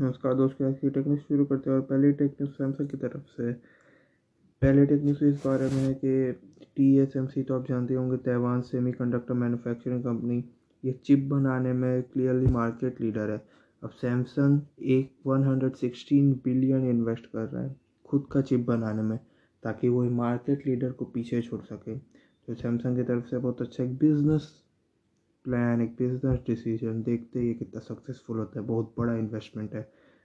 नमस्कार दोस्तों आज की टेक न्यूज़ शुरू करते हैं और पहले टेक्निक सैमसंग की तरफ़ से। पहले टेक्निक इस बारे में है कि टी एस एम सी तो आप जानते होंगे, Taiwan semiconductor manufacturing company ये चिप बनाने में क्लियरली मार्केट लीडर है। अब सैमसंग एक 116 बिलियन इन्वेस्ट कर रहा है खुद का चिप बनाने में, ताकि वो मार्केट लीडर को पीछे छोड़ सके। तो सैमसंग की तरफ़ से बहुत अच्छा एक बिज़नेस प्लान एक बिज़नेस डिसीज़न देखते ही कितना सक्सेसफुल होता है। बहुत बड़ा इन्वेस्टमेंट है।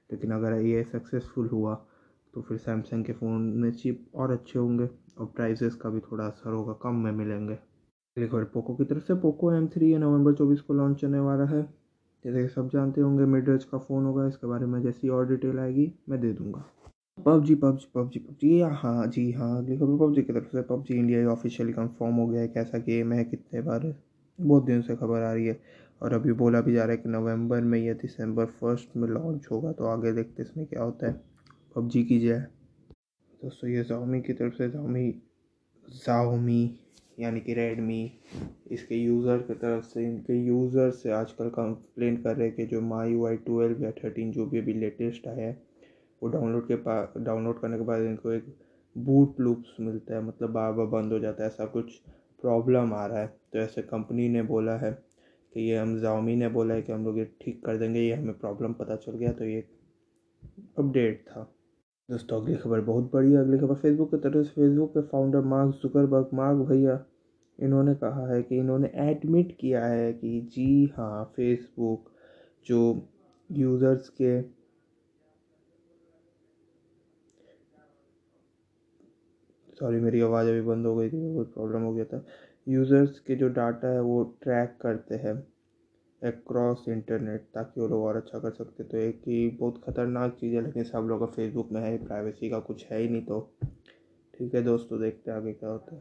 लेकिन अगर ये सक्सेसफुल हुआ तो फिर सैमसंग के फ़ोन में चिप और अच्छे होंगे और प्राइजेस का भी थोड़ा असर होगा, कम में मिलेंगे। एक बार पोको की तरफ़ से पोको एम थ्री नवंबर चौबीस को लॉन्च होने वाला है जैसे कि सब जानते होंगे मिड रेंज का फ़ोन होगा, इसके बारे में जैसी और डिटेल आएगी, मैं दे दूँगा। पबजी पबजी पबजी पबजी हाँ जी हाँ अगली खबर पबजी की तरफ़ से पबजी इंडिया ऑफिशियली कंफर्म हो गया है, कैसा गेम है, कितने बार बहुत दिन से खबर आ रही है। और अभी बोला भी जा रहा है कि नवंबर में या दिसंबर फ़र्स्ट में लॉन्च होगा तो आगे देखते इसमें क्या होता है। पबजी की जय। दोस्तों, ये जाओमी की तरफ़ से जाओमी जाओमी यानी कि रेडमी इसके यूज़र की तरफ़ से, इनके यूज़र से आजकल कंप्लेन कर रहे हैं कि जो माई वाई ट्वेल्व या थर्टीन जो भी अभी लेटेस्ट आया है, वो डाउनलोड के पास डाउनलोड करने के बाद इनको एक बूट लूप्स मिलता है मतलब बार बार बंद हो जाता है, ऐसा कुछ प्रॉब्लम आ रहा है। तो ऐसे कंपनी ने बोला है कि ये हम जाओमी ने बोला है कि हम लोग ये ठीक कर देंगे, ये हमें प्रॉब्लम पता चल गया तो ये अपडेट था। दोस्तों, अगली खबर बहुत बड़ी है, अगली खबर फेसबुक की तरफ़ से। फेसबुक के फाउंडर मार्क जुकरबर्ग मार्क भैया, इन्होंने कहा है कि इन्होंने एडमिट किया है कि जी हाँ फेसबुक जो यूज़र्स के सॉरी, मेरी आवाज़ अभी बंद हो गई थी कोई प्रॉब्लम हो गया था। यूज़र्स के जो डाटा है, वो ट्रैक करते हैं एक्रॉस इंटरनेट ताकि वो लोग और अच्छा कर सकते तो एक ही बहुत ख़तरनाक चीज़ है, लेकिन सब लोग का फेसबुक में है प्राइवेसी का कुछ है ही नहीं तो। ठीक है दोस्तों, देखते हैं आगे क्या होता है।